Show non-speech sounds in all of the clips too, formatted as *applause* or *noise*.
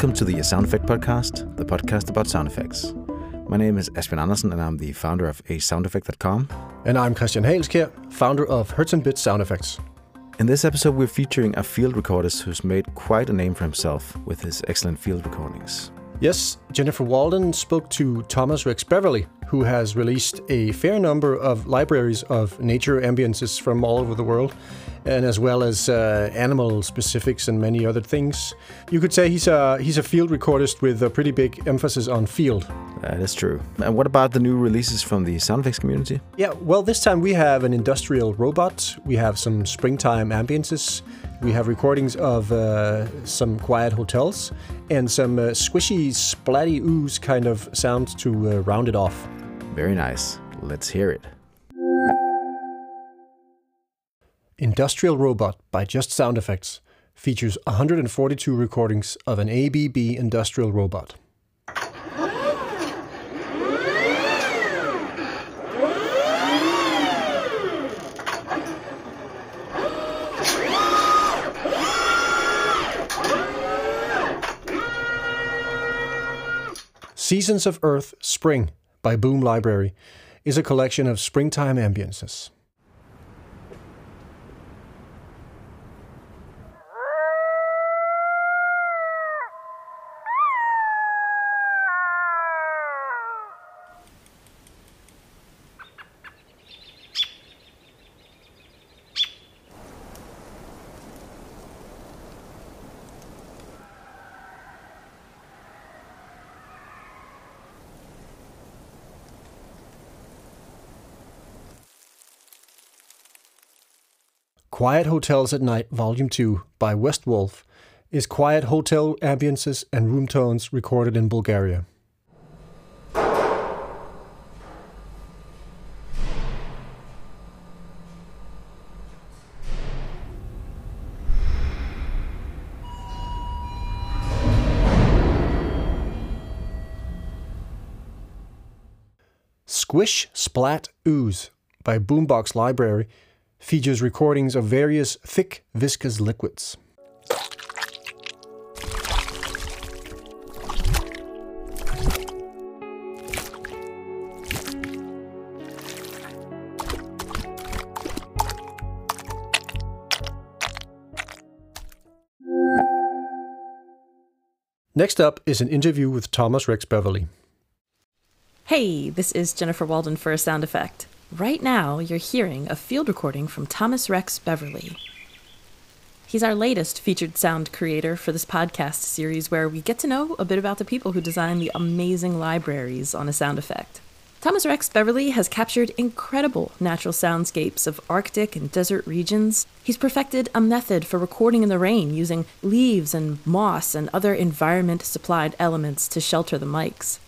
Welcome to the Sound Effect Podcast, the podcast about sound effects. My name is Esben Andersen, and I'm the founder of asoundeffect.com. And I'm Christian Haleskjær, founder of Hertz and Bit Sound Effects. In this episode, we're featuring a field recordist who's made quite a name for himself with his excellent field recordings. Yes, Jennifer Walden spoke to Thomas Rex Beverly, who has released a fair number of libraries of nature ambiences from all over the world, and as well as uh, animal specifics and many other things. You could say he's a he's a field recordist with a pretty big emphasis on field. That is true. And what about the new releases from the sound effects community? Yeah, well, this time we have an industrial robot. We have some springtime ambiences. We have recordings of uh, some quiet hotels and some uh, squishy, splatty ooze kind of sounds to uh, round it off. Very nice. Let's hear it. Industrial Robot by Just Sound Effects features 142 recordings of an ABB industrial robot. Seasons of Earth Spring by Boom Library is a collection of springtime ambiences. Quiet Hotels at Night, Volume 2 by West Wolf is quiet hotel ambiances and room tones recorded in Bulgaria. Squish Splat Ooze by Boombox Library features recordings of various thick, viscous liquids. Next up is an interview with Thomas Rex Beverly. Hey, this is Jennifer Walden for a sound effect. Right now, you're hearing a field recording from Thomas Rex Beverly. He's our latest featured sound creator for this podcast series where we get to know a bit about the people who design the amazing libraries on a sound effect. Thomas Rex Beverly has captured incredible natural soundscapes of Arctic and desert regions. He's perfected a method for recording in the rain using leaves and moss and other environment supplied elements to shelter the mics.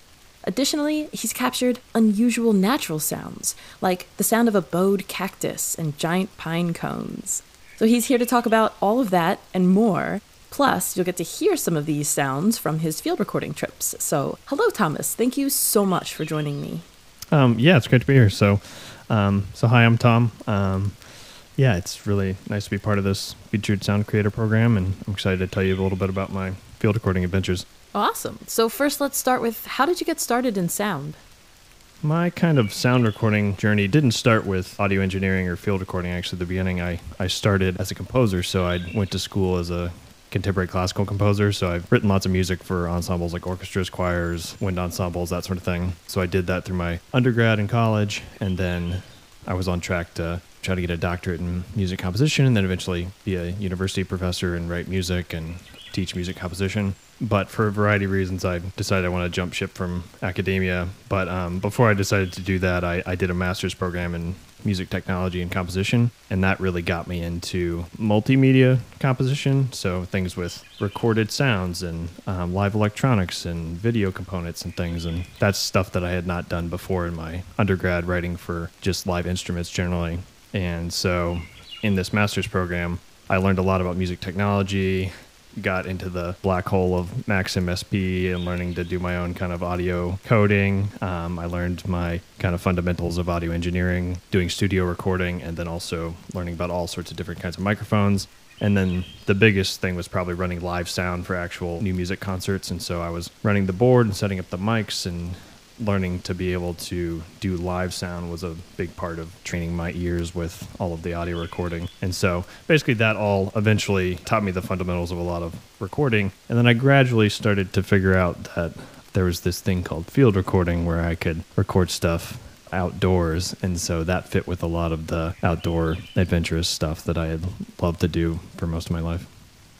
Additionally, he's captured unusual natural sounds, like the sound of a bowed cactus and giant pine cones. So he's here to talk about all of that and more. Plus, you'll get to hear some of these sounds from his field recording trips. So, hello, Thomas. Thank you so much for joining me. Um, yeah, it's great to be here. So, um, so hi, I'm Tom. Um, yeah, it's really nice to be part of this featured sound creator program, and I'm excited to tell you a little bit about my field recording adventures. Awesome. So, first, let's start with how did you get started in sound? My kind of sound recording journey didn't start with audio engineering or field recording. Actually, at the beginning, I, I started as a composer. So, I went to school as a contemporary classical composer. So, I've written lots of music for ensembles like orchestras, choirs, wind ensembles, that sort of thing. So, I did that through my undergrad and college. And then I was on track to try to get a doctorate in music composition and then eventually be a university professor and write music and teach music composition. But for a variety of reasons, I decided I want to jump ship from academia. But um, before I decided to do that, I, I did a master's program in music technology and composition. And that really got me into multimedia composition. So things with recorded sounds and um, live electronics and video components and things. And that's stuff that I had not done before in my undergrad writing for just live instruments generally. And so in this master's program, I learned a lot about music technology, got into the black hole of Max MSP and learning to do my own kind of audio coding. Um, I learned my kind of fundamentals of audio engineering, doing studio recording, and then also learning about all sorts of different kinds of microphones. And then the biggest thing was probably running live sound for actual new music concerts. And so I was running the board and setting up the mics and learning to be able to do live sound was a big part of training my ears with all of the audio recording. And so basically, that all eventually taught me the fundamentals of a lot of recording. And then I gradually started to figure out that there was this thing called field recording where I could record stuff outdoors. And so that fit with a lot of the outdoor adventurous stuff that I had loved to do for most of my life.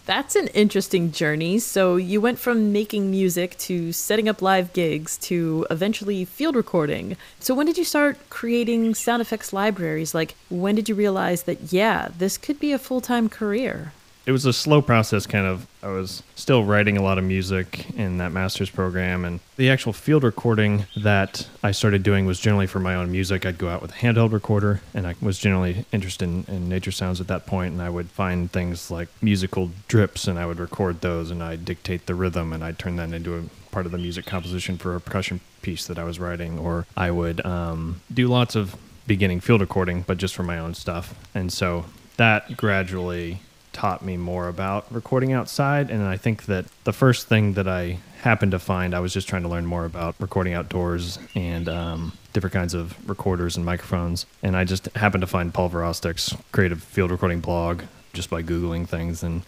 That's an interesting journey. So you went from making music to setting up live gigs to eventually field recording. So when did you start creating sound effects libraries? Like when did you realize that yeah, this could be a full-time career? It was a slow process kind of. I was still writing a lot of music in that master's program and the actual field recording that i started doing was generally for my own music. I'd go out with a handheld recorder and i was generally interested in, in nature sounds at that point and i would find things like musical drips and i would record those and i'd dictate the rhythm and i'd turn that into a part of the music composition for a percussion piece that i was writing or i would um, do lots of beginning field recording but just for my own stuff. And so that gradually taught me more about recording outside. And I think that the first thing that I happened to find, I was just trying to learn more about recording outdoors and um, different kinds of recorders and microphones. And I just happened to find Paul Virostek's creative field recording blog just by Googling things. And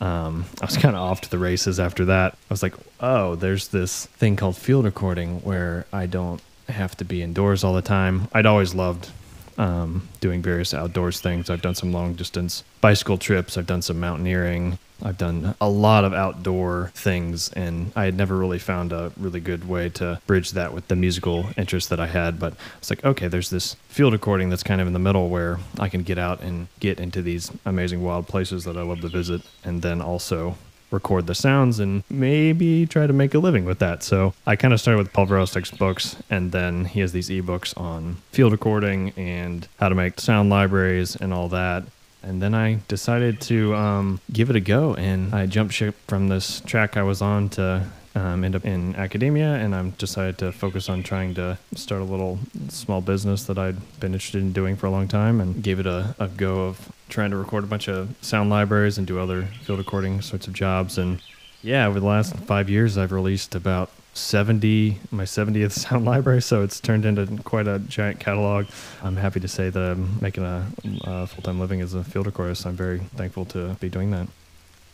um, I was kind of off to the races after that. I was like, oh, there's this thing called field recording where I don't have to be indoors all the time. I'd always loved um, doing various outdoors things. I've done some long distance bicycle trips. I've done some mountaineering. I've done a lot of outdoor things, and I had never really found a really good way to bridge that with the musical interest that I had. But it's like, okay, there's this field recording that's kind of in the middle where I can get out and get into these amazing wild places that I love to visit, and then also record the sounds and maybe try to make a living with that. So I kind of started with Paul Virostek's books, and then he has these ebooks on field recording and how to make sound libraries and all that. And then I decided to um, give it a go, and I jumped ship from this track I was on to um, end up in academia, and I'm decided to focus on trying to start a little small business that I'd been interested in doing for a long time, and gave it a, a go of trying to record a bunch of sound libraries and do other field recording sorts of jobs. And yeah, over the last five years, I've released about 70 my 70th *laughs* sound library so it's turned into quite a giant catalog i'm happy to say that i'm making a, a full-time living as a field recorder so i'm very thankful to be doing that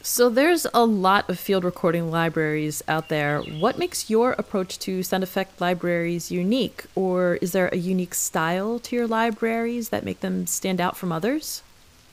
so there's a lot of field recording libraries out there. What makes your approach to sound effect libraries unique? Or is there a unique style to your libraries that make them stand out from others?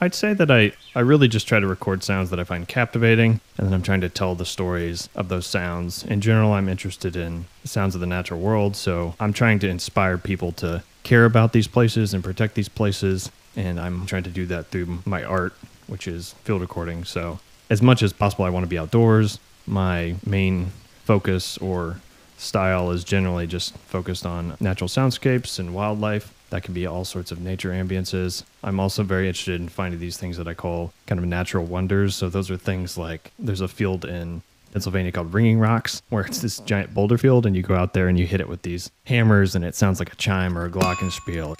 I'd say that I, I really just try to record sounds that I find captivating, and then I'm trying to tell the stories of those sounds. In general, I'm interested in sounds of the natural world, so I'm trying to inspire people to care about these places and protect these places, and I'm trying to do that through my art, which is field recording. So as much as possible, I want to be outdoors. My main focus or style is generally just focused on natural soundscapes and wildlife. That can be all sorts of nature ambiances. I'm also very interested in finding these things that I call kind of natural wonders. So, those are things like there's a field in Pennsylvania called Ringing Rocks, *laughs* where it's this giant boulder field, and you go out there and you hit it with these hammers, and it sounds like a chime or a glockenspiel.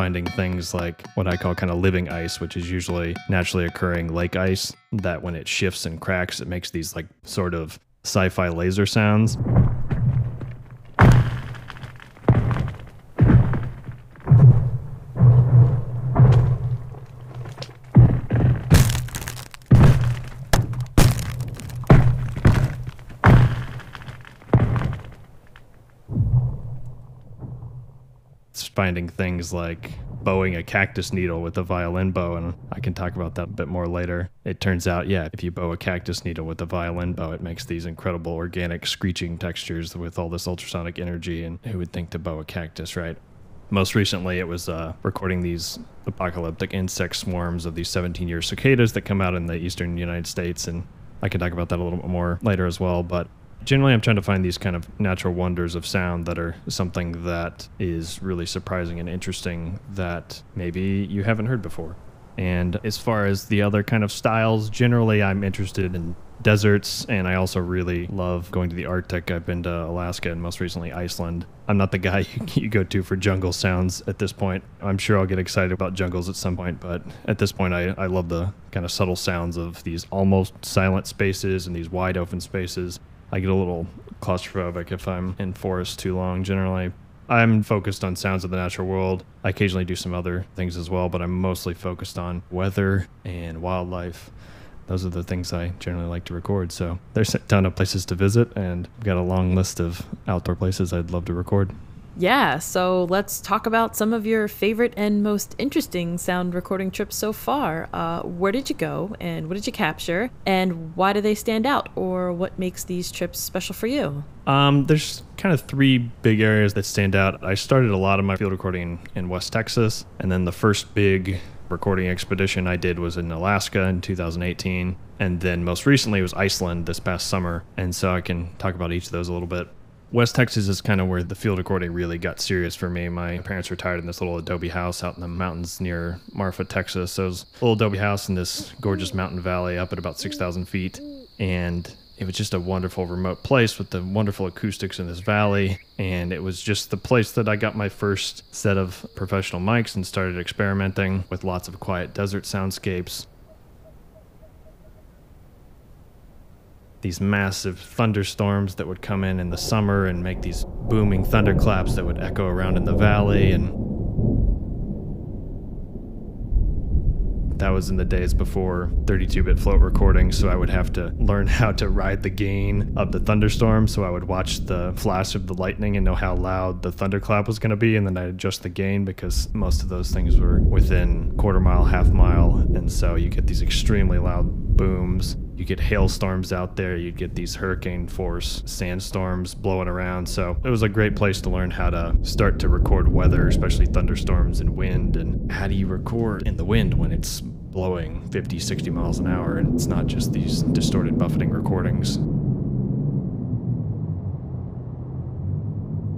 Finding things like what I call kind of living ice, which is usually naturally occurring lake ice that when it shifts and cracks, it makes these like sort of sci fi laser sounds. Finding things like bowing a cactus needle with a violin bow, and I can talk about that a bit more later. It turns out, yeah, if you bow a cactus needle with a violin bow, it makes these incredible organic screeching textures with all this ultrasonic energy. And who would think to bow a cactus, right? Most recently, it was uh, recording these apocalyptic insect swarms of these 17 year cicadas that come out in the eastern United States. And I can talk about that a little bit more later as well. But Generally, I'm trying to find these kind of natural wonders of sound that are something that is really surprising and interesting that maybe you haven't heard before. And as far as the other kind of styles, generally I'm interested in deserts and I also really love going to the Arctic. I've been to Alaska and most recently Iceland. I'm not the guy *laughs* you go to for jungle sounds at this point. I'm sure I'll get excited about jungles at some point, but at this point I, I love the kind of subtle sounds of these almost silent spaces and these wide open spaces. I get a little claustrophobic if I'm in forest too long generally. I'm focused on sounds of the natural world. I occasionally do some other things as well, but I'm mostly focused on weather and wildlife. Those are the things I generally like to record. So there's a ton of places to visit, and I've got a long list of outdoor places I'd love to record. Yeah, so let's talk about some of your favorite and most interesting sound recording trips so far. Uh, where did you go, and what did you capture, and why do they stand out, or what makes these trips special for you? Um, there's kind of three big areas that stand out. I started a lot of my field recording in West Texas, and then the first big recording expedition I did was in Alaska in 2018. And then most recently was Iceland this past summer. And so I can talk about each of those a little bit. West Texas is kind of where the field recording really got serious for me. My parents retired in this little adobe house out in the mountains near Marfa, Texas. So it was a little adobe house in this gorgeous mountain valley up at about 6,000 feet. And it was just a wonderful remote place with the wonderful acoustics in this valley. And it was just the place that I got my first set of professional mics and started experimenting with lots of quiet desert soundscapes. These massive thunderstorms that would come in in the summer and make these booming thunderclaps that would echo around in the valley and That was in the days before 32 bit float recording, so I would have to learn *laughs* how to ride the gain of the thunderstorm. So I would watch the flash of the lightning and know how loud the thunderclap was going to be, and then I'd adjust the gain because most of those things were within quarter mile, half mile, and so you get these extremely loud booms you get hailstorms out there, you'd get these hurricane force sandstorms blowing around. So it was a great place to learn how to start to record weather, especially thunderstorms and wind. And how do you record in the wind when it's blowing 50, 60 miles an hour and it's not just these distorted buffeting recordings?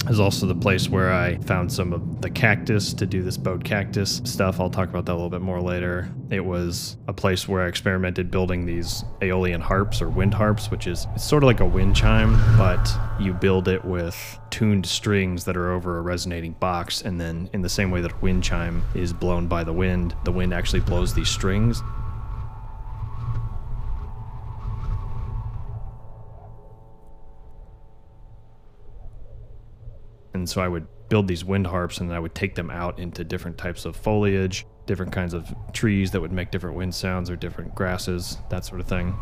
Is also the place where I found some of the cactus to do this bowed cactus stuff. I'll talk about that a little bit more later. It was a place where I experimented building these aeolian harps or wind harps, which is it's sort of like a wind chime, but you build it with tuned strings that are over a resonating box. And then, in the same way that a wind chime is blown by the wind, the wind actually blows these strings And so I would build these wind harps and I would take them out into different types of foliage, different kinds of trees that would make different wind sounds or different grasses, that sort of thing.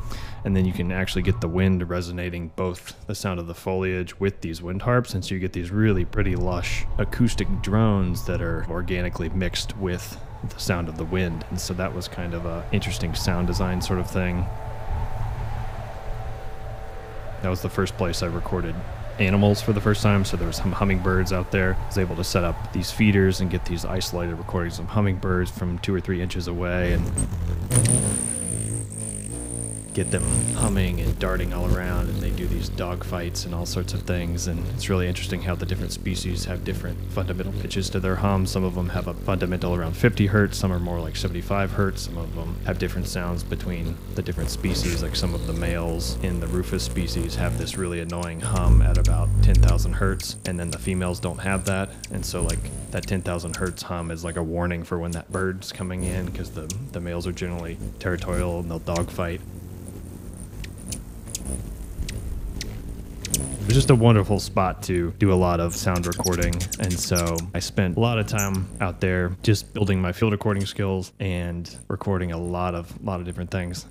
And then you can actually get the wind resonating both the sound of the foliage with these wind harps. And so you get these really pretty lush acoustic drones that are organically mixed with the sound of the wind. And so that was kind of a interesting sound design sort of thing. That was the first place I recorded animals for the first time. So there was some hummingbirds out there. I was able to set up these feeders and get these isolated recordings of hummingbirds from two or three inches away and get them humming and darting all around and they do these dog fights and all sorts of things and it's really interesting how the different species have different fundamental pitches to their hum. Some of them have a fundamental around 50 hertz some are more like 75 hertz some of them have different sounds between the different species like some of the males in the rufous species have this really annoying hum at about 10,000 hertz and then the females don't have that and so like that 10,000 hertz hum is like a warning for when that bird's coming in because the, the males are generally territorial and they'll dogfight was just a wonderful spot to do a lot of sound recording. And so I spent a lot of time out there just building my field recording skills and recording a lot of lot of different things.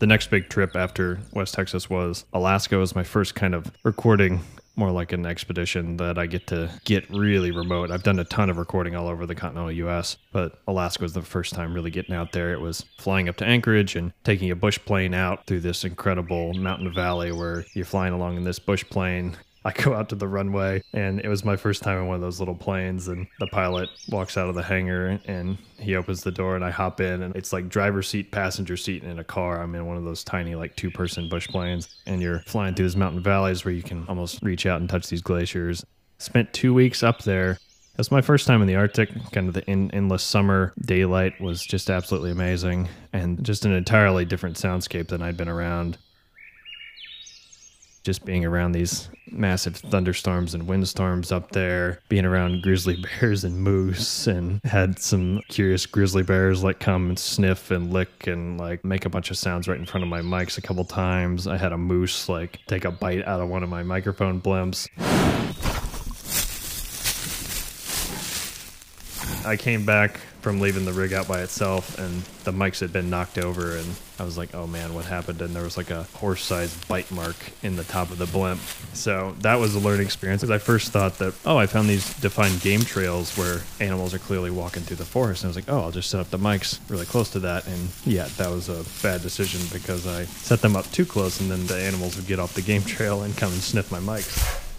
The next big trip after West Texas was Alaska was my first kind of recording more like an expedition that I get to get really remote. I've done a ton of recording all over the continental US, but Alaska was the first time really getting out there. It was flying up to Anchorage and taking a bush plane out through this incredible mountain valley where you're flying along in this bush plane I go out to the runway, and it was my first time in one of those little planes. And the pilot walks out of the hangar and he opens the door, and I hop in, and it's like driver seat, passenger seat in a car. I'm in one of those tiny, like two person bush planes, and you're flying through these mountain valleys where you can almost reach out and touch these glaciers. Spent two weeks up there. It was my first time in the Arctic. Kind of the in, endless summer daylight was just absolutely amazing, and just an entirely different soundscape than I'd been around just being around these massive thunderstorms and windstorms up there, being around grizzly *laughs* bears and moose, and had some curious grizzly bears like come and sniff and lick and like make a bunch of sounds right in front of my mics a couple times. I had a moose like take a bite out of one of my microphone blimps. I came back from leaving the rig out by itself, and the mics had been knocked over, and I was like, "Oh man, what happened?" And there was like a horse-sized bite mark in the top of the blimp. So that was a learning experience. Because I first thought that, "Oh, I found these defined game trails where animals are clearly walking through the forest." And I was like, "Oh, I'll just set up the mics really close to that." And yeah, that was a bad decision because I set them up too close, and then the animals would get off the game *laughs* trail and come and sniff my mics.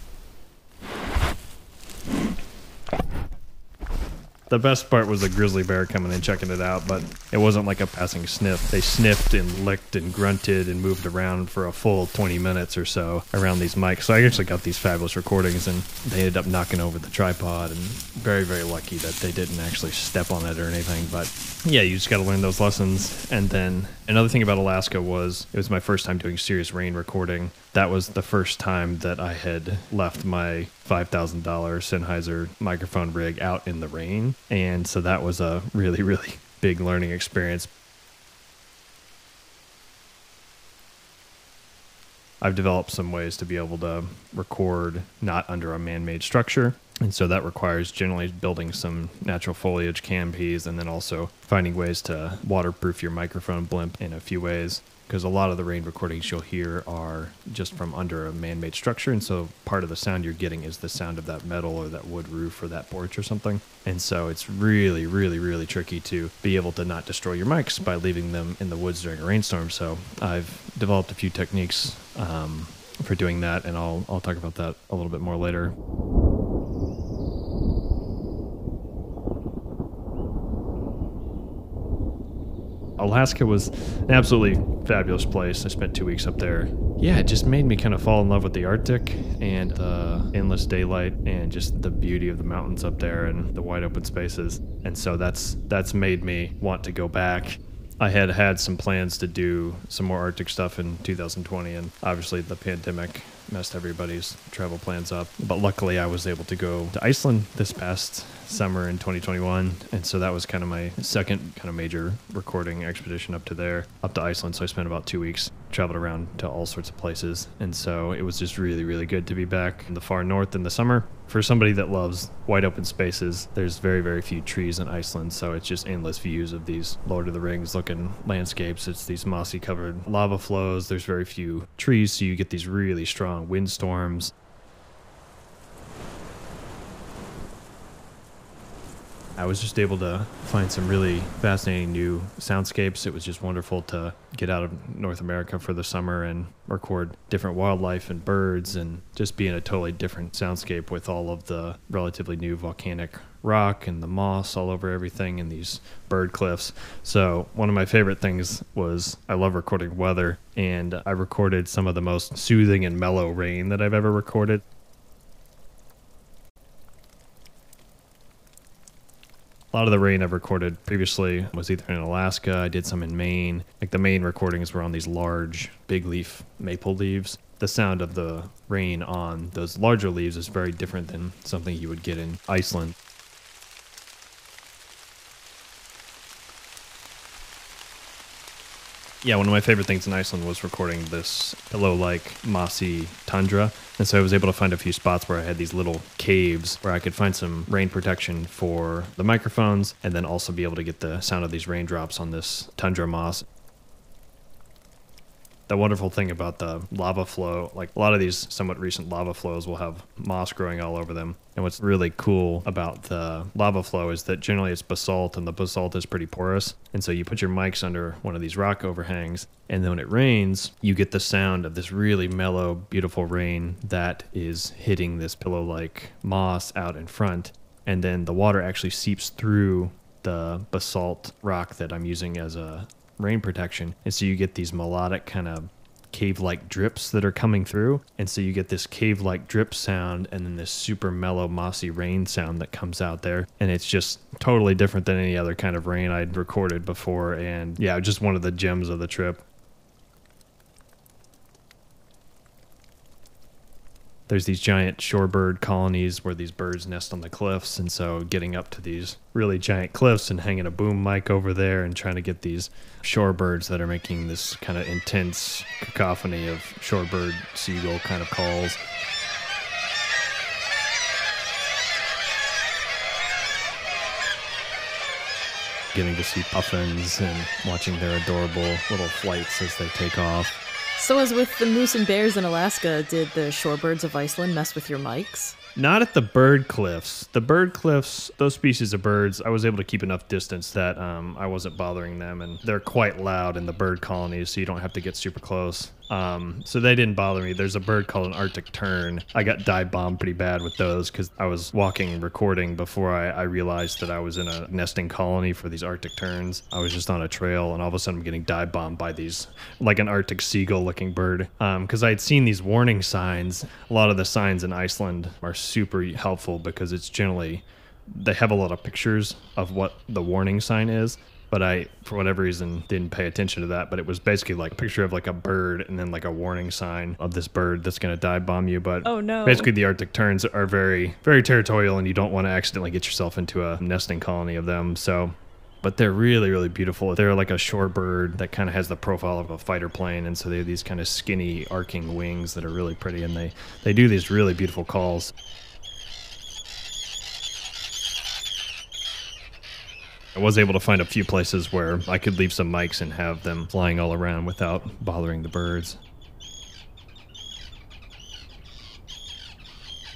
The best part was a grizzly bear coming and checking it out, but it wasn't like a passing sniff. They sniffed and licked and grunted and moved around for a full 20 minutes or so around these mics. So I actually got these fabulous recordings, and they ended up knocking over the tripod. And very, very lucky that they didn't actually step on it or anything. But yeah, you just got to learn those lessons. And then another thing about Alaska was it was my first time doing serious rain recording. That was the first time that I had left my $5,000 Sennheiser microphone rig out in the rain. And so that was a really, really *laughs* big learning experience. I've developed some ways to be able to record not under a man made structure. And so that requires generally building some natural foliage canopies and then also finding ways to waterproof your microphone blimp in a few ways. Because a lot of the rain recordings you'll hear are just from under a man-made structure and so part of the sound you're getting is the sound of that metal or that wood roof or that porch or something. And so it's really really really tricky to be able to not destroy your mics by leaving them in the woods during a rainstorm. So i've developed a few techniques um, for doing that and I'll, I'll talk about that a little bit more later Alaska was an absolutely fabulous place. I spent two weeks up there. Yeah, it just made me kind of fall in love with the Arctic and the endless daylight and just the beauty of the mountains up there and the wide open spaces. And so that's that's made me want to go back. I had had some plans to do some more Arctic stuff in 2020, and obviously the pandemic messed everybody's travel plans up. But luckily, I was able to go to Iceland this past summer in 2021, and so that was kind of my second kind of major recording expedition up to there, up to Iceland. So I spent about two weeks, traveled around to all sorts of places, and so it was just really, really good to be back in the far north in the summer. For somebody that loves wide open spaces, there's very, very few trees in Iceland, so it's just endless views of these Lord of the Rings looking landscapes. It's these mossy covered lava flows. There's very few trees, so you get these really strong windstorms. I was just able to find some really fascinating new soundscapes. It was just wonderful to get out of North America for the summer and record different wildlife and birds and just be in a totally different soundscape with all of the relatively new volcanic rock and the moss all over everything and these bird cliffs. So, one of my favorite things was I love recording weather and I recorded some of the most soothing and mellow rain that I've ever recorded. A lot of the rain I've recorded previously was either in Alaska, I did some in Maine. Like the Maine recordings were on these large big leaf maple leaves. The sound of the rain on those larger leaves is very different than something you would get in Iceland. Yeah, one of my favorite things in Iceland was recording this pillow-like mossy tundra. And so I was able to find a few spots where I had these little caves where I could find some rain protection for the microphones and then also be able to get the sound of these raindrops on this tundra moss. The wonderful thing about the lava flow, like a lot of these somewhat recent lava flows will have moss growing all over them. And what's really cool about the lava flow is that generally it's basalt and the basalt is pretty porous. And so you put your mics under one of these rock overhangs, and then when it rains, you get the sound of this really mellow, beautiful rain that is hitting this pillow like moss out in front. And then the water actually seeps through the basalt rock that I'm using as a rain protection. And so you get these melodic kind of cave like drips that are coming through. And so you get this cave like drip sound and then this super mellow, mossy rain sound that comes out there. And it's just totally different than any other kind of rain I'd recorded before. And yeah, just one of the gems of the trip. There's these giant shorebird colonies where these birds nest on the cliffs. And so getting up to these really giant cliffs and hanging a boom mic over there and trying to get these shorebirds that are making this kind of intense cacophony of shorebird seagull kind of calls. Getting to see puffins and watching their adorable little flights as they take off so, as with the moose and bears in Alaska, did the shorebirds of Iceland mess with your mics? Not at the bird cliffs. The bird cliffs, those species of birds, I was able to keep enough distance that um, I wasn't bothering them, and they're quite loud in the bird colonies, so you don't have to get super close. Um, so they didn't bother me. There's a bird called an Arctic tern. I got dive bombed pretty bad with those because I was walking recording before I, I, realized that I was in a nesting colony for these Arctic terns. I was just on a trail, and all of a sudden I'm getting dive bombed by these, like an Arctic seagull looking bird. Because um, I had seen these warning signs. A lot of the signs in Iceland are super helpful because it's generally they have a lot of pictures of what the warning sign is but I, for whatever reason, didn't pay attention to that. But it was basically like a picture of like a bird and then like a warning sign of this bird that's going to dive bomb you. But oh no, basically the Arctic terns are very, very territorial, and you don't want to accidentally get yourself into a nesting colony of them. So but they're really really beautiful they're like a shorebird that kind of has the profile of a fighter plane and so they have these kind of skinny arcing wings that are really pretty and they they do these really beautiful calls I was able to find a few places where I could leave some mics and have them flying all around without bothering the birds.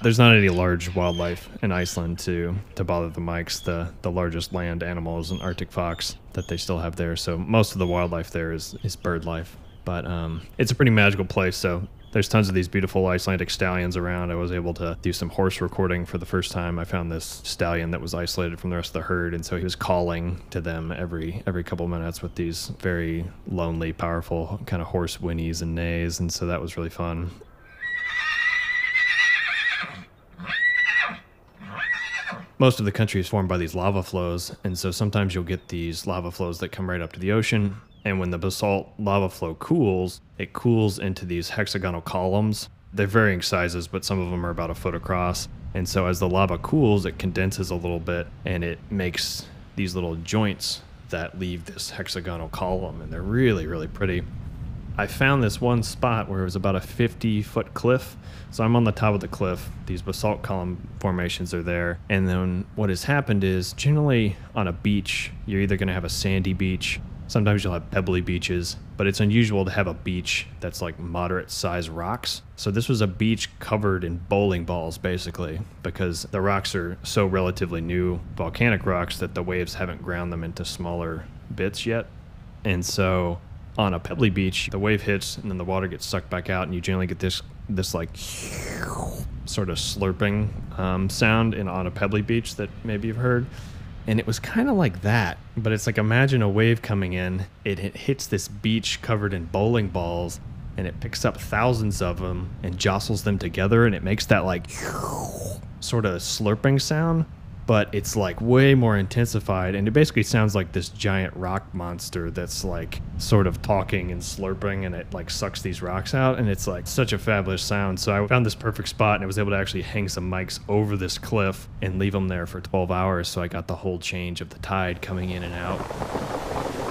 There's not any large wildlife in Iceland to, to bother the mics. The the largest land animal is an Arctic fox that they still have there. So most of the wildlife there is, is bird life. But um, it's a pretty magical place. So there's tons of these beautiful Icelandic stallions around. I was able to do some horse recording for the first time. I found this stallion that was isolated from the rest of the herd, and so he was calling to them every every couple minutes with these very lonely, powerful kind of horse whinnies and neighs, and so that was really fun. most of the country is formed by these lava flows, and so sometimes you'll get these lava flows that come right up to the ocean, and when the basalt lava flow cools, it cools into these hexagonal columns. They're varying sizes, but some of them are about a foot across. And so as the lava cools, it condenses a little bit and it makes these little joints that leave this hexagonal column. And they're really, really pretty. I found this one spot where it was about a 50 foot cliff. So I'm on the top of the cliff. These basalt column formations are there. And then what has happened is generally on a beach, you're either going to have a sandy beach Sometimes you'll have pebbly beaches, but it's unusual to have a beach that's like moderate size rocks. So this was a beach covered in bowling balls basically because the rocks are so relatively new volcanic rocks that the waves haven't ground them into smaller bits yet. And so on a pebbly beach, the wave hits and then the water gets sucked back out and you generally get this this like sort of slurping um, sound in on a pebbly beach that maybe you've heard and it was kind of like that but it's like imagine a wave coming in it, it hits this beach covered in bowling balls and it picks up thousands of them and jostles them together and it makes that like *laughs* sort of slurping sound but it's like way more intensified and it basically sounds like this giant rock monster that's like sort of talking and slurping and it like sucks these rocks out and it's like such a fabulous sound. So i found this perfect spot and i was able to actually hang some mics over this cliff and leave them there for 12 hours so i got the whole change of the tide coming in and out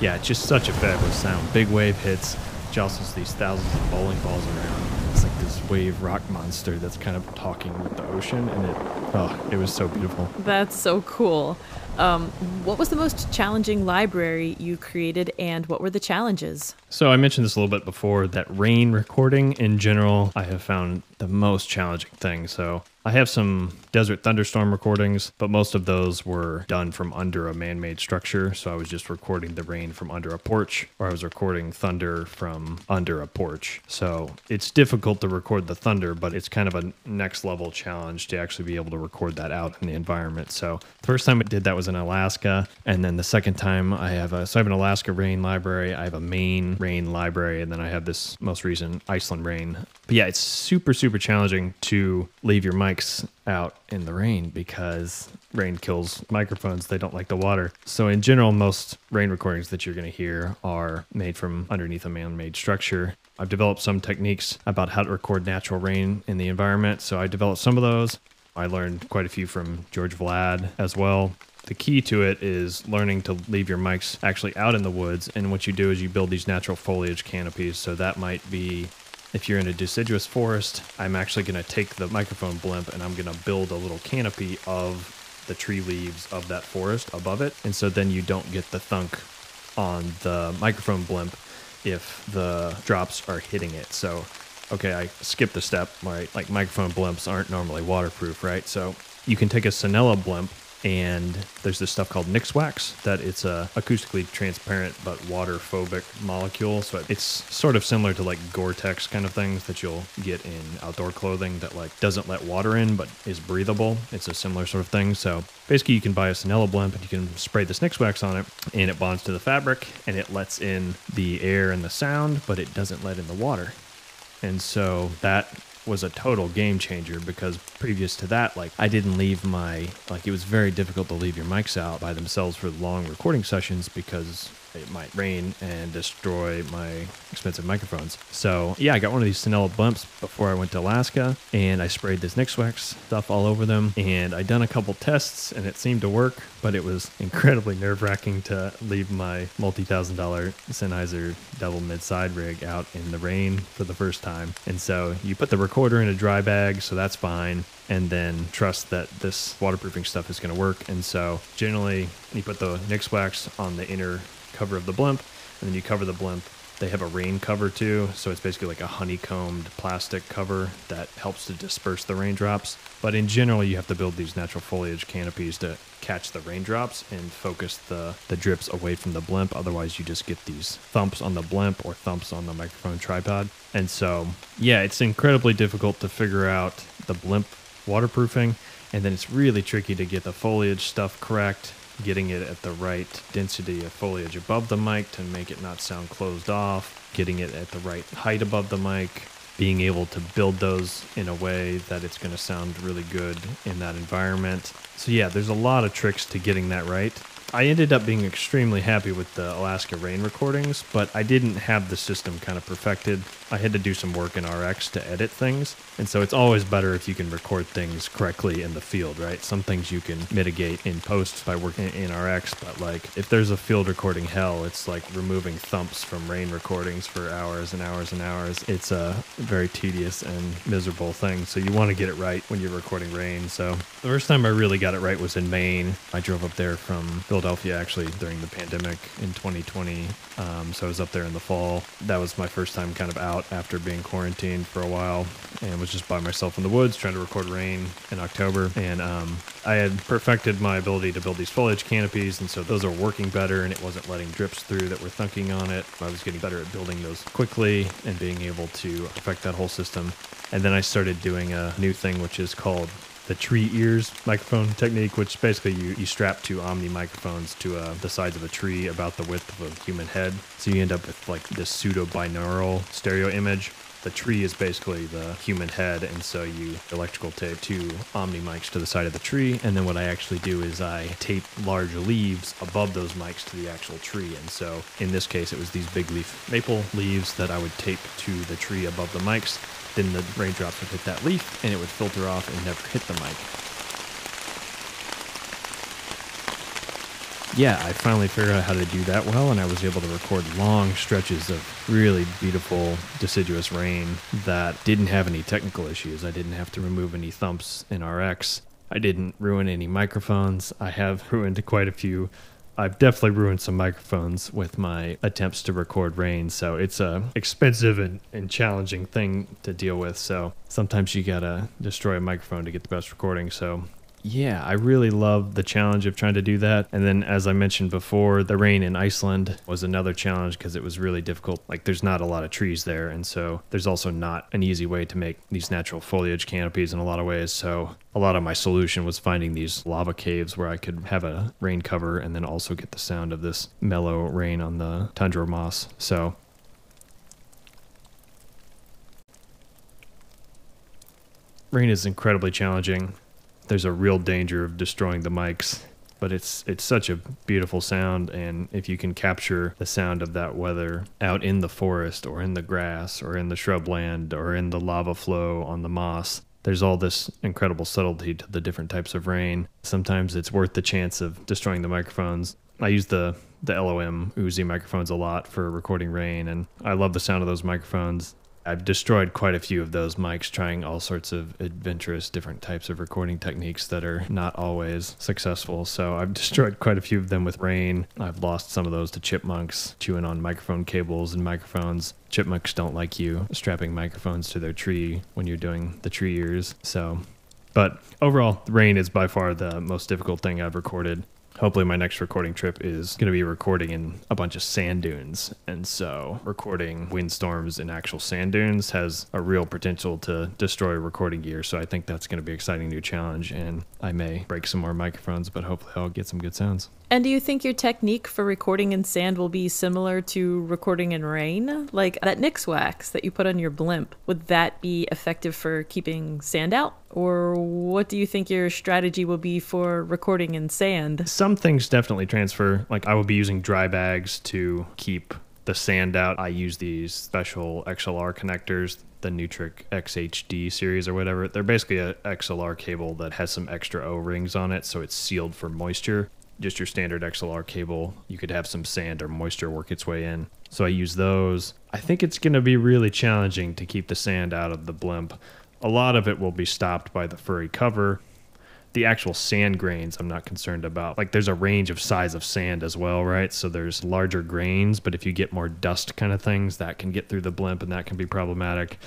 yeah, it's just such a fabulous sound. Big wave hits, jostles these thousands of bowling balls around. It's like this wave rock monster that's kind of talking with the ocean, and it oh, it was so beautiful. That's so cool. Um, what was the most challenging library you created, and what were the challenges? So I mentioned this a little bit before. That rain recording in general, I have found the most challenging thing. So I have some desert thunderstorm recordings, but most of those were done from under a man made structure. So I was just recording the rain from under a porch, or I was recording thunder from under a porch. So it's difficult to record the thunder, but it's kind of a next level challenge to actually be able to record that out in the environment. So the first time I did that was in Alaska. And then the second time I have a, so I have an Alaska rain library, I have a Maine rain library, and then I have this most recent Iceland rain. But yeah, it's super, super challenging to leave your mic out in the rain because rain kills microphones. They don't like the water. So, in general, most rain recordings that you're going to hear are made from underneath a man made structure. I've developed some techniques about how to record natural rain in the environment. So, I developed some of those. I learned quite a few from George Vlad as well. The key to it is learning to leave your mics actually out in the woods. And what you do is you build these natural foliage canopies. So that might be if you're in a deciduous forest, I'm actually going to take the microphone blimp and I'm going to build a little canopy of the tree leaves of that forest above it. And so then you don't get the thunk on the microphone blimp if the drops are hitting it. So, okay, I skipped a step, right? Like microphone blimps aren't normally waterproof, right? So you can take a Cinela blimp and there's this stuff called Nikwax that it's a acoustically transparent but water phobic molecule. So it's sort of similar to like Gore-Tex kind of things that you'll get in outdoor clothing that like doesn't let water in but is breathable. It's a similar sort of thing. So basically, you can buy a Cinela blimp and you can spray this Nikwax on it, and it bonds to the fabric and it lets in the air and the sound, but it doesn't let in the water. And so that was a total game changer because previous to that, like I didn't leave my like it was very difficult to leave your mics out by themselves for long recording sessions because it might rain and destroy my expensive microphones. So yeah, I got one of these Cinela bumps before I went to Alaska, and I sprayed this Nikwax stuff all over them. And I done a couple tests, and it seemed to work, but it was incredibly nerve wracking to leave my multi thousand dollar Sennheiser double mid side rig out in the rain for the first time. And so you put the recorder in a dry bag, so that's fine and then trust that this waterproofing stuff is going to work. And so generally, you put the Nikwax on the inner cover of the blimp, and then you cover the blimp. They have a rain cover too, so it's basically like a honeycombed plastic cover that helps to disperse the raindrops. But in general, you have to build these natural foliage canopies to catch the raindrops and focus the, the drips away from the blimp. Otherwise, you just get these thumps on the blimp or thumps on the microphone tripod. And so, yeah, it's incredibly difficult to figure out the blimp waterproofing. And then it's really tricky to get the foliage stuff correct getting it at the right density of foliage above the mic to make it not sound closed off, getting it at the right height above the mic, being able to build those in a way that it's going to sound really good in that environment. So, yeah, there's a lot of tricks to getting that right. I ended up being extremely happy with the Alaska rain recordings, but I didn't have the system kind of perfected. I had to do some work in RX to edit things. And so it's always better if you can record things correctly in the field, right? Some things you can mitigate in post by working in RX, but like if there's a field recording hell, it's like removing thumps from rain recordings for hours and hours and hours. It's a very tedious and miserable thing. So you want to get it right when you're recording rain. So the first time I really got it right was in Maine. I drove up there from Philadelphia actually during the pandemic in 2020. Um, so I was up there in the fall. That was my first time kind of out after being quarantined for a while and was just by myself in the woods trying to record rain in October. And um, I had perfected my ability to build these foliage canopies, and so those are working better, and it wasn't letting drips through that were thunking on it. I was getting better at building those quickly and being able to perfect that whole system. And then I started doing a new thing, which is called the tree ears microphone technique, which basically you, you strap two Omni microphones to uh, the sides of a tree about the width of a human head. So you end up with like this pseudo binaural stereo image. The tree is basically the human head, and so you electrical tape two Omni mics to the side of the tree. And then what I actually do is I tape large leaves above those mics to the actual tree. And so in this case, it was these big leaf maple leaves that I would tape to the tree above the mics then the raindrops would hit that leaf and it would filter off and never hit the mic. yeah, I finally figured out how to do that well, and I was able to record long stretches of really beautiful deciduous rain that didn't have any technical issues. I didn't have to remove any thumps in RX. I didn't ruin any microphones. I have *laughs* ruined quite a few. I've definitely ruined some microphones with my attempts to record rain, so it's a expensive and, and challenging thing to deal with. So sometimes you gotta destroy a microphone to get the best recording. So yeah, I really love the challenge of trying to do that. And then, as I mentioned before, the rain in Iceland was another challenge because it was really difficult. Like, there's not a lot of trees there. And so, there's also not an easy way to make these natural foliage canopies in a lot of ways. So, a lot of my solution was finding these lava caves where I could have a rain cover and then also get the sound of this mellow rain on the tundra moss. So, rain is incredibly challenging there's a real danger of destroying the mics but it's it's such a beautiful sound and if you can capture the sound of that weather out in the forest or in the grass or in the shrubland or in the lava flow on the moss there's all this incredible subtlety to the different types of rain. Sometimes it's worth the chance of destroying the microphones. I use the the LOM Uši microphones a lot for recording rain and I love the sound of those microphones I've destroyed quite a few of those mics trying all sorts of adventurous different types of recording techniques that are not always successful. So I've *laughs* destroyed quite a few of them with rain. I've lost some of those to chipmunks chewing on microphone cables and microphones. Chipmunks don't like you strapping microphones to their tree when you're doing the tree ears. So but overall, rain is by far the most difficult thing I've recorded hopefully my next recording trip is going to be recording in a bunch of sand dunes. And so recording windstorms in actual sand dunes has a real potential to destroy recording gear. So i think that's going to be an exciting new challenge and i may break some more microphones but hopefully i'll get some good sounds and do you think your technique for recording in sand will be similar to recording in rain? Like that Nikwax that you put on your blimp, would that be effective for keeping sand out? Or what do you think your strategy will be for recording in sand? Some things definitely transfer. Like I will be using dry bags to keep the sand out. I use these special XLR connectors the Neutrik XHD series or whatever. They're basically a XLR cable that has some extra O rings on it, so it's sealed for moisture just your standard XLR cable, you could have some sand or moisture work its way in. So I use those. I think it's going to be really challenging to keep the sand out of the blimp. A lot of it will be stopped by the furry cover. The actual sand grains, I'm not concerned about. Like, there's a range of size of sand as well, right? So there's larger grains, but if you get more dust kind of things, that can get through the blimp and that can be problematic.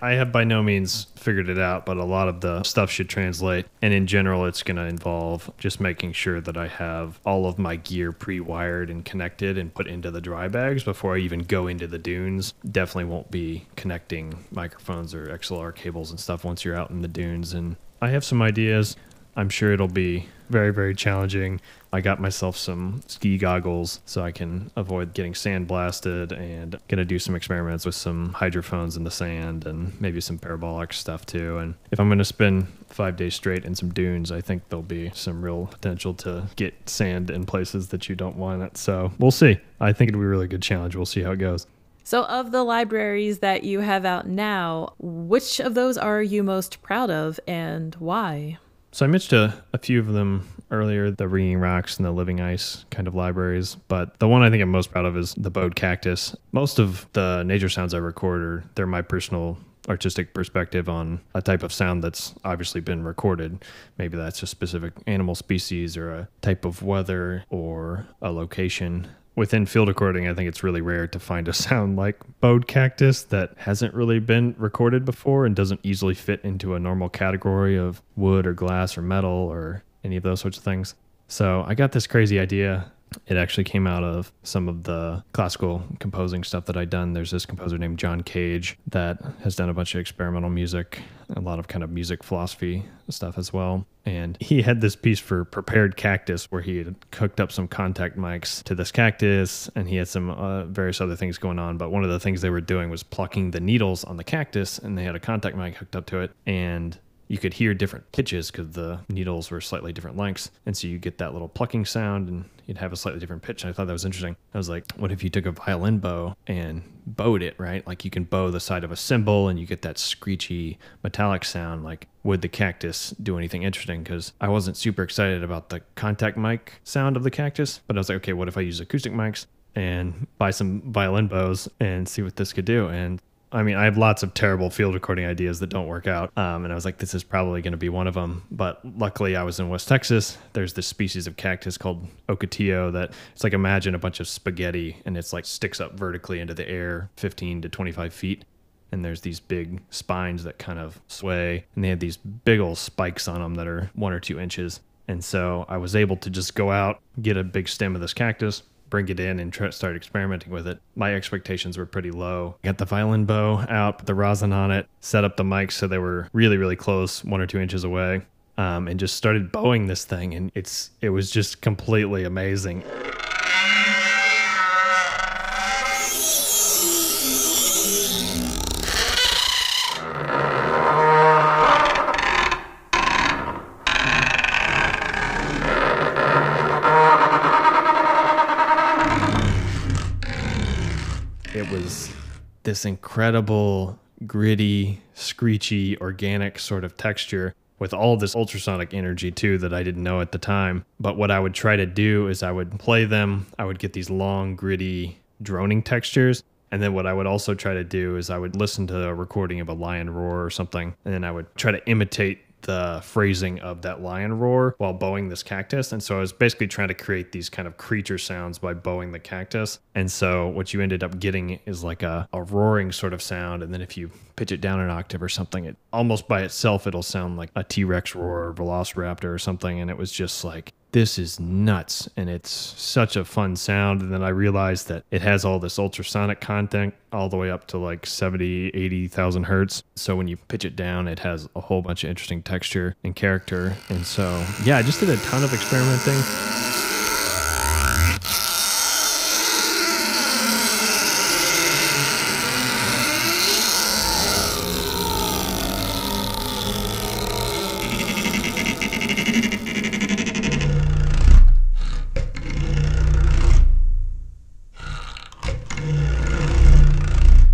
I have by no means figured it out, but a lot of the stuff should translate. And in general, it's going to involve just making sure that I have all of my gear pre wired and connected and put into the dry bags before I even go into the dunes. Definitely won't be connecting microphones or XLR cables and stuff once you're out in the dunes. And I have some ideas. I'm sure it'll be very, very challenging. I got myself some ski goggles so I can avoid getting sandblasted and gonna do some experiments with some hydrophones in the sand and maybe some parabolic stuff too. And if I'm gonna spend five days straight in some dunes, I think there'll be some real potential to get sand in places that you don't want it. So we'll see. I think it'll be a really good challenge. We'll see how it goes. So, of the libraries that you have out now, which of those are you most proud of and why? So I mentioned a, a few of them earlier, the Ringing Rocks and the Living Ice kind of libraries, but the one I think I'm most proud of is the Bowed Cactus. Most of the nature sounds I record are they're my personal artistic perspective on a type of sound that's obviously been recorded. Maybe that's a specific animal species or a type of weather or a location within field recording, I think it's really rare to find a *laughs* sound like bowed cactus that hasn't really been recorded before and doesn't easily fit into a normal category of wood or glass or metal or any of those sorts of things. So I got this crazy idea it actually came out of some of the classical composing stuff that I'd done. There's this composer named John Cage that has done a bunch of experimental music, a lot of kind of music philosophy stuff as well. And he had this piece for Prepared Cactus where he had cooked up some contact mics to this cactus and he had some uh, various other things going on. But one of the things they were doing was plucking the needles on the cactus and they had a contact mic hooked up to it. And you could hear different pitches because the needles were slightly different lengths. And so you get that little plucking sound and you'd have a slightly different pitch. And I thought that was interesting. I was like, what if you took a violin bow and bowed it, right? Like you can bow the side of a cymbal and you get that screechy metallic sound. Like, would the cactus do anything interesting? Because I wasn't super excited about the contact mic sound of the cactus, but I was like, okay, what if I use acoustic mics? and buy some violin bows and see what this could do. And I mean, I have lots of terrible field recording ideas that don't work out. Um, and I was like, this is probably going to be one of them. But luckily, I was in West Texas. There's this species of cactus called ocotillo that it's like imagine a bunch of spaghetti and it's like sticks up vertically into the air 15 to 25 feet. And there's these big spines that kind of sway. And they have these big old spikes on them that are one or two inches. And so I was able to just go out, get a big stem of this cactus, bring it in and start experimenting with it. My expectations were pretty low. I got the violin bow out, put the rosin on it, set up the mics so they were really, really close, one or two inches away, um, and just started bowing this thing. And it's it was just completely amazing. This incredible, gritty, screechy, organic sort of texture with all this ultrasonic energy too that I didn't know at the time. But what I would try to do is I would play them, I would get these long, gritty, droning textures. And then what I would also try to do is I would listen to a recording of a lion roar or something, and then I would try to imitate the phrasing of that lion roar while bowing this cactus. And so I was basically trying to create these kind of creature sounds by bowing the cactus. And so what you ended up getting is like a, a roaring sort of sound. And then if you pitch it down an octave or something, it almost by itself, it'll sound like a T Rex roar or Velociraptor or something. And it was just like, this is nuts and it's such a fun sound. And then i realized that it has all this ultrasonic content all the way up to like 70 80000 hertz. So when you pitch it down it has a whole bunch of interesting texture and character. And so yeah i just did a ton of experimenting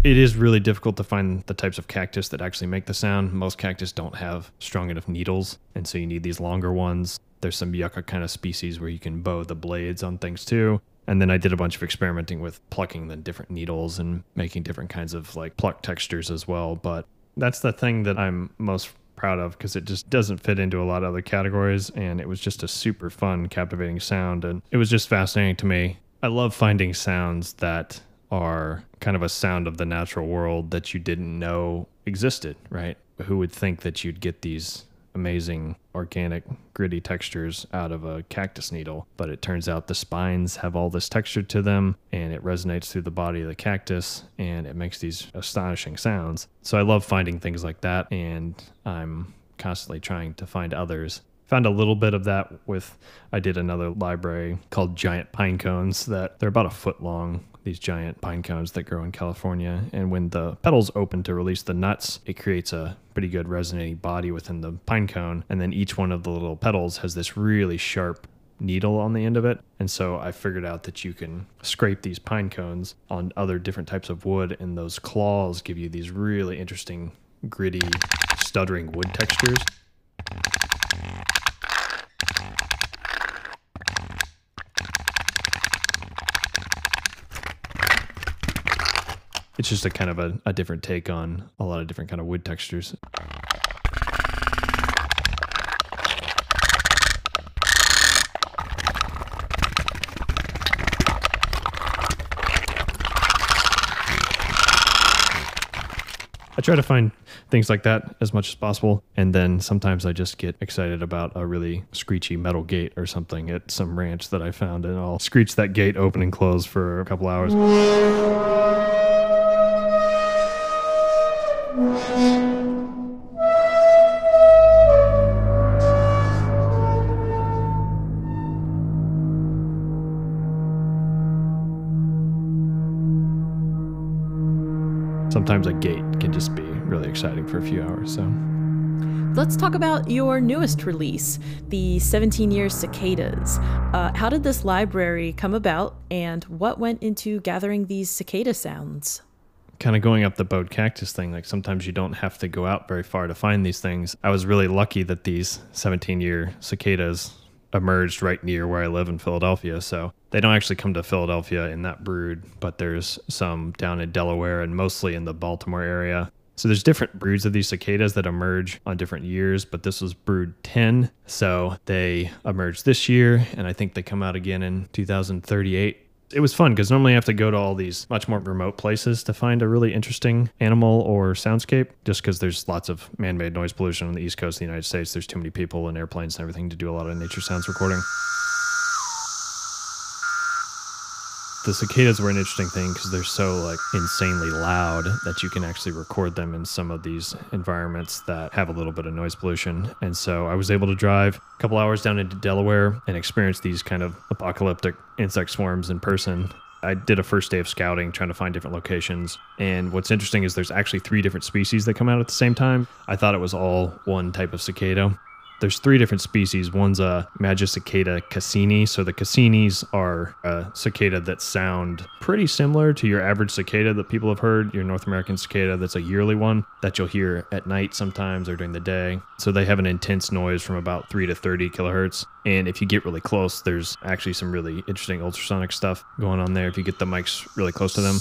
it really difficult to find the types of cactus that actually make the sound. Most cactus don't have strong enough needles, and so you need these longer ones. There's some yucca kind of species where you can bow the blades on things too. And then I did a bunch of experimenting with plucking the different needles and making different kinds of like pluck textures as well. But that's the thing that I'm most proud of because it just doesn't fit into a lot of other categories. And it was just a super fun, captivating sound. And it was just fascinating to me. I love finding sounds that are kind of a sound of the natural world that you didn't know existed, right? Who would think that you'd get these amazing organic gritty textures out of a cactus needle? But it turns out the spines have all this texture to them and it resonates through the body of the cactus and it makes these astonishing sounds. So i love finding things like that and i'm constantly trying to find others. Found a little bit of that with i did another library called giant pine cones that they're about a foot long these giant pine cones that grow in California. And when the petals open to release the nuts, it creates a pretty good resonating body within the pine cone. And then each one of the little petals has this really sharp needle on the end of it. And so I figured out that you can scrape these pine cones on other different types of wood, and those claws give you these really interesting, gritty, stuttering wood textures. It's just a kind of a, a different take on a lot of different kind of wood textures. I try to find things like that as much as possible. And then sometimes I just get excited about a really screechy metal gate or something at some ranch that I found, and I'll screech that gate open and close for a couple hours. Sometimes a gate can just be really exciting for a few hours. So let's talk about your newest release, the 17 Year Cicadas. Uh, how did this library come about, and what went into gathering these cicada sounds? Kind of going up the bowed cactus thing, like sometimes you don't have to go out very far to find these things. I was really lucky that these 17 year cicadas emerged right near where I live in Philadelphia. So they don't actually come to Philadelphia in that brood, but there's some down in Delaware and mostly in the Baltimore area. So there's different broods of these cicadas that emerge on different years, but this was brood 10. So they emerged this year, and I think they come out again in 2038. It was fun because normally I have to go to all these much more remote places to find a really interesting animal or soundscape, just because there's lots of man made noise pollution on the East Coast of the United States. There's too many people and airplanes and everything to do a lot of nature sounds recording. The cicadas were an interesting thing because they're so like insanely loud that you can actually record them in some of these environments that have a little bit of noise pollution. And so I was able to drive a couple hours down into Delaware and experience these kind of apocalyptic insect swarms in person. I did a first day of scouting trying to find different locations. And what's interesting is there's actually three different species that come out at the same time. I thought it was all one type of cicada. There's three different species. One's a Magicicada cassini. So the cassinis are a cicada that sound pretty similar to your average cicada that people have heard, your North American cicada that's a yearly one that you'll hear at night sometimes or during the day. So they have an intense noise from about 3 to 30 kilohertz. And if you get really close, there's actually some really interesting ultrasonic stuff going on there if you get the mics really close to them.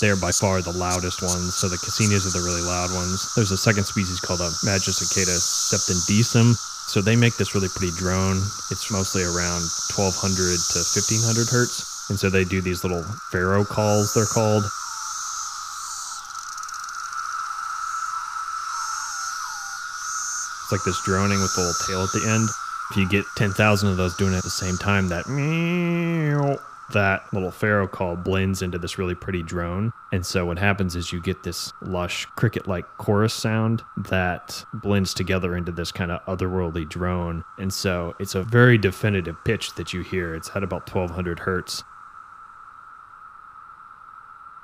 They're by far the loudest ones. So the cassinis are the really loud ones. There's a second species called uh, a Magicicada septendecim. So they make this really pretty drone. It's mostly around 1200 to 1500 hertz. And so they do these little pharaoh calls, they're called. It's like this droning with the little tail at the end. If you get 10,000 of those doing it at the same time, that meow that little pharaoh call blends into this really pretty drone. And so what happens is you get this lush cricket like chorus sound that blends together into this kind of otherworldly drone. And so it's a very definitive pitch that you hear. It's at about 1200 hertz.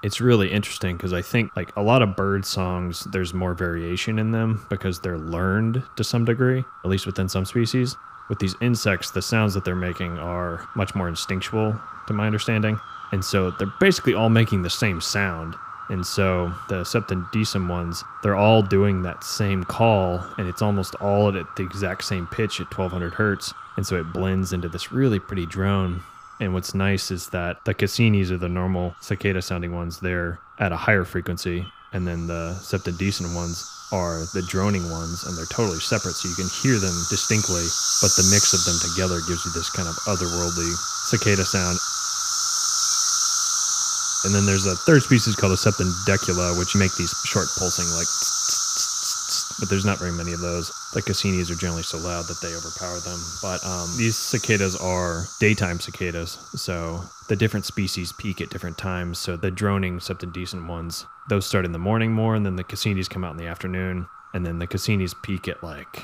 It's really interesting because I think like a lot of bird songs, there's more variation in them because they're learned to some degree, at least within some species with these insects, the sounds that they're making are much more instinctual, to my understanding. And so they're basically all making the same sound. And so the septendecim ones, they're all doing that same call, and it's almost all at the exact same pitch at 1200 hertz. And so it blends into this really pretty drone. And what's nice is that the cassinis are the normal cicada sounding ones, they're at a higher frequency. And then the septendecim ones are the droning ones, and they're totally separate, so you can hear them distinctly, but the mix of them together gives you this kind of otherworldly cicada sound. And then there's a third species called a septendecula, which make these short pulsing, like, but there's not very many of those. The cassinis are generally so loud that they overpower them. But um, these cicadas are daytime cicadas, so the different species peak at different times. So the droning septendecim ones, those start in the morning more, and then the cassinis come out in the afternoon, and then the cassinis peak at like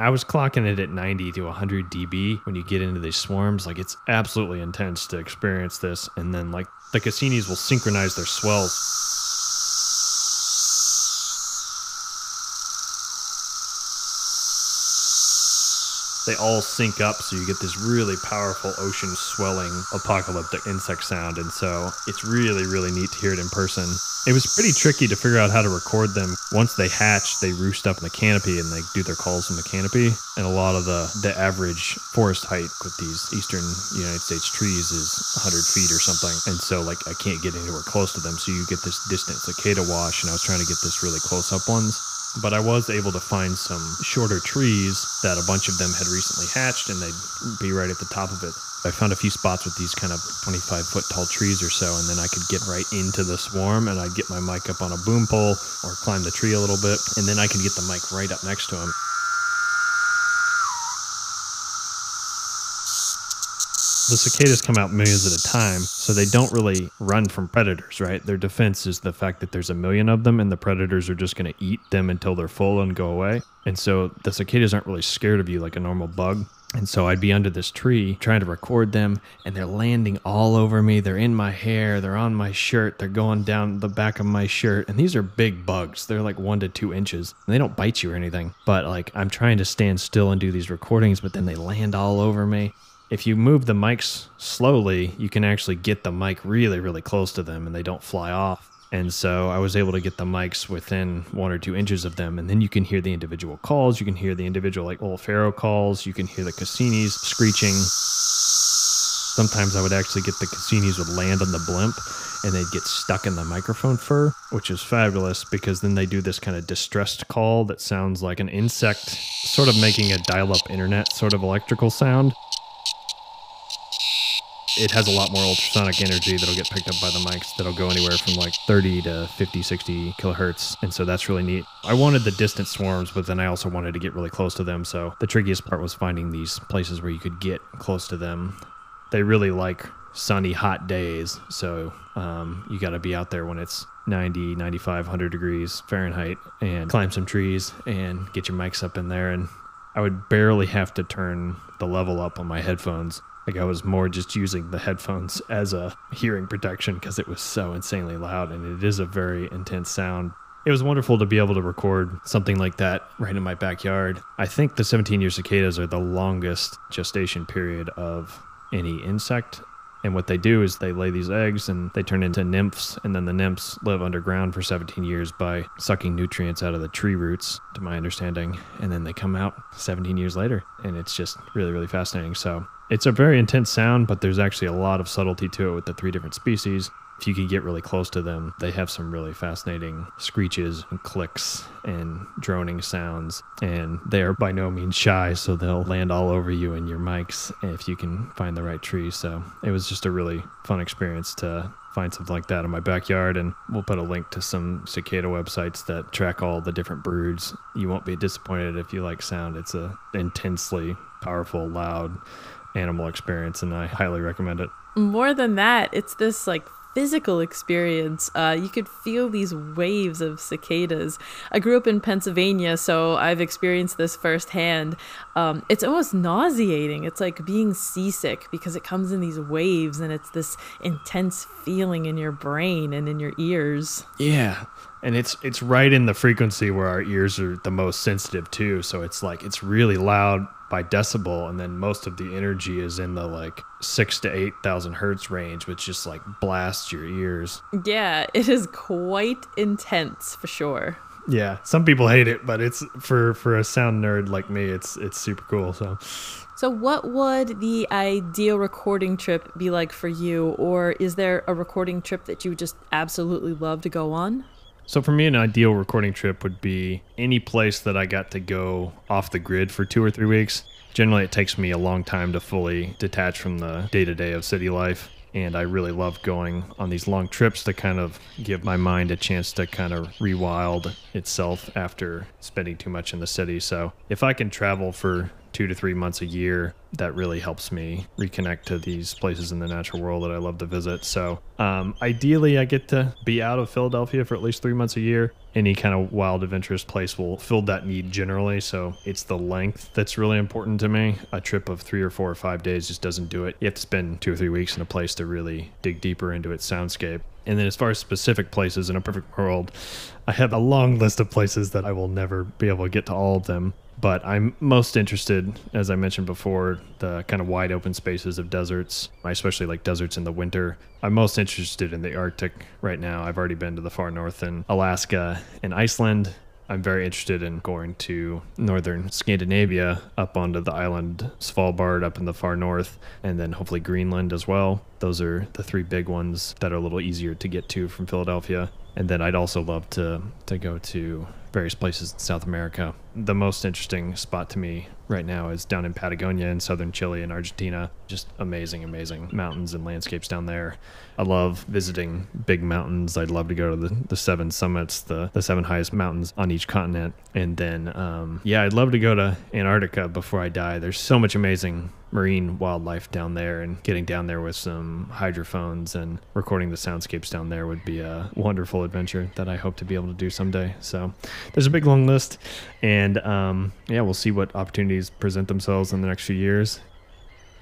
I was clocking it at 90 to 100 dB when you get into these swarms. Like it's absolutely intense to experience this. And then like the cassinis will synchronize their swells they all sync up so you get this really powerful ocean swelling apocalyptic insect sound and so it's really really neat to hear it in person. It was pretty tricky to figure out how to record them. Once they hatch they roost up in the canopy and they do their calls in the canopy and a lot of the the average forest height with these eastern united states trees is 100 feet or something and so like i can't get anywhere close to them so you get this distant cicada wash and i was trying to get this really close up ones but I was able to find some shorter trees that a bunch of them had recently hatched and they'd be right at the top of it. I found a few spots with these kind of 25 foot tall trees or so, and then I could get right into the swarm and I'd get my mic up on a boom pole or climb the tree a little bit, and then I could get the mic right up next to him. The cicadas come out millions at a time, so they don't really run from predators, right? Their defense is the fact that there's a million of them and the predators are just going to eat them until they're full and go away. And so the cicadas aren't really scared of you like a normal bug. And so I'd be under this tree trying to record them, and they're landing all over me. They're in my hair, they're on my shirt, they're going down the back of my shirt. And these are big bugs. They're like one to two inches. And they don't bite you or anything. But like I'm trying to stand still and do these recordings, but then they land all over me. If you move the mics slowly, you can actually get the mic really, really close to them and they don't fly off. And so I was able to get the mics within one or two inches of them. And then you can hear the individual calls. You can hear the individual, like Pharaoh calls. You can hear the Cassinis screeching. Sometimes I would actually get the Cassinis would land on the blimp and they'd get stuck in the microphone fur, which is fabulous because then they do this kind of distressed call that sounds like an insect, sort of making a dial up internet sort of electrical sound it has a lot more ultrasonic energy that'll get picked up by the mics that'll go anywhere from like 30 to 50 60 kilohertz and so that's really neat. I wanted the distant swarms but then i also wanted to get really close to them so the trickiest part was finding these places where you could get close to them. They really like sunny hot days so um, you got to be out there when it's 90 95 100 degrees fahrenheit and climb some trees and get your mics up in there and i would barely have to turn the level up on my headphones like I was more just using the headphones as a hearing protection because it was so insanely loud and it is a very intense sound. It was wonderful to be able to record something like that right in my backyard. I think the 17 year cicadas are the longest gestation period of any insect. And what they do is they lay these eggs and they turn into nymphs, and then the nymphs live underground for 17 years by sucking nutrients out of the tree roots, to my understanding. And then they come out 17 years later, and it's just really, really fascinating. So it's a very intense sound, but there's actually a lot of subtlety to it with the three different species. If you can get really close to them, they have some really fascinating screeches and clicks and droning sounds. And they are by no means shy, so they'll land all over you and your mics if you can find the right tree. So it was just a really fun experience to find something like that in my backyard. And we'll put a link to some cicada websites that track all the different broods. You won't be disappointed if you like sound. It's a intensely powerful, loud animal experience, and I highly recommend it. More than that, it's this like physical experience. Uh, you could feel these waves of cicadas. I grew up in Pennsylvania, so I've experienced this firsthand. Um, it's almost nauseating. It's like being seasick because it comes in these waves and it's this intense feeling in your brain and in your ears. Yeah. And it's it's right in the frequency where our ears are the most sensitive too. So it's like it's really loud by decibel, and then most of the energy is in the like six to eight thousand hertz range, which just like blasts your ears. Yeah, it is quite intense for sure. Yeah, some people hate it, but it's for for a sound nerd like me, it's it's super cool. So. So, what would the ideal recording trip be like for you? Or is there a recording trip that you would just absolutely love to go on? So for me, an ideal recording trip would be any place that I got to go off the grid for two or three weeks. Generally, it takes me a long time to fully detach from the day to day of city life. And I really love going on these long trips to kind of give my mind a chance to kind of rewild itself after spending too much in the city. So if I can travel for two to three months a year, that really helps me reconnect to these places in the natural world that I love to visit. So, um, ideally, I get to be out of Philadelphia for at least three months a year. Any kind of wild, adventurous place will fill that need generally. So, it's the length that's really important to me. A trip of three or four or five days just doesn't do it. You have to spend two or three weeks in a place to really dig deeper into its soundscape. And then, as far as specific places in a perfect world, I have a long list of places that I will never be able to get to all of them but I'm most interested, as I mentioned before, the kind of wide open spaces of deserts. I especially like deserts in the winter. I'm most interested in the Arctic right now. I've already been to the far north in Alaska and Iceland. I'm very interested in going to northern Scandinavia, up onto the island Svalbard, up in the far north, and then hopefully Greenland as well. Those are the three big ones that are a little easier to get to from Philadelphia. And then I'd also love to to go to various places in South America. The most interesting spot to me right now is down in Patagonia in southern Chile and Argentina. Just amazing, amazing mountains and landscapes down there. I love visiting big mountains. I'd love to go to the, the seven summits, the, the seven highest mountains on each continent. And then, um, yeah, I'd love to go to Antarctica before I die. There's so much amazing marine wildlife down there and getting down there with some hydrophones and recording the soundscapes down there would be a wonderful adventure that I hope to be able to do someday. So there's a big long list, and um, yeah, we'll see what opportunities present themselves in the next few years.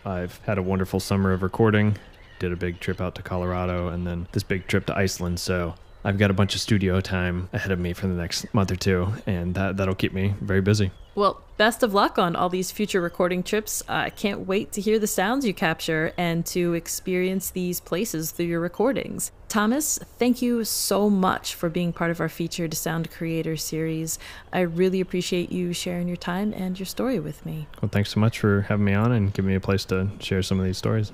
I've had a wonderful summer of recording. Did a big trip out to Colorado and then this big trip to Iceland. So I've got a bunch of studio time ahead of me for the next month or two, and that, that'll keep me very busy. Well, best of luck on all these future recording trips. Uh, I can't wait to hear the sounds you capture and to experience these places through your recordings. Thomas, thank you so much for being part of our featured sound creator series. I really appreciate you sharing your time and your story with me. Well, thanks so much for having me on and giving me a place to share some of these stories.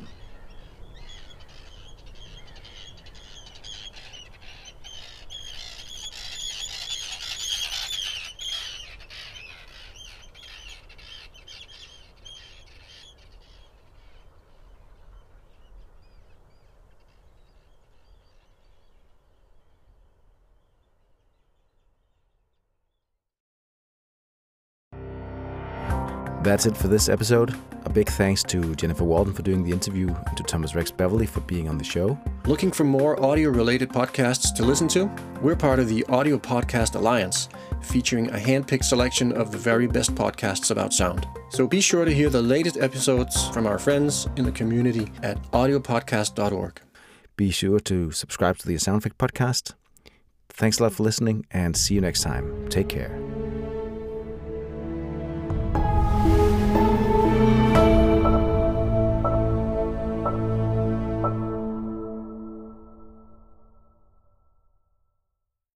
That's it for this episode. A big thanks to Jennifer Walden for doing the interview and to Thomas Rex Beverly for being on the show. Looking for more audio related podcasts to listen to? We're part of the Audio Podcast Alliance, featuring a hand picked selection of the very best podcasts about sound. So be sure to hear the latest episodes from our friends in the community at audiopodcast.org. Be sure to subscribe to the Sound Effect podcast. Thanks a lot for listening and see you next time. Take care.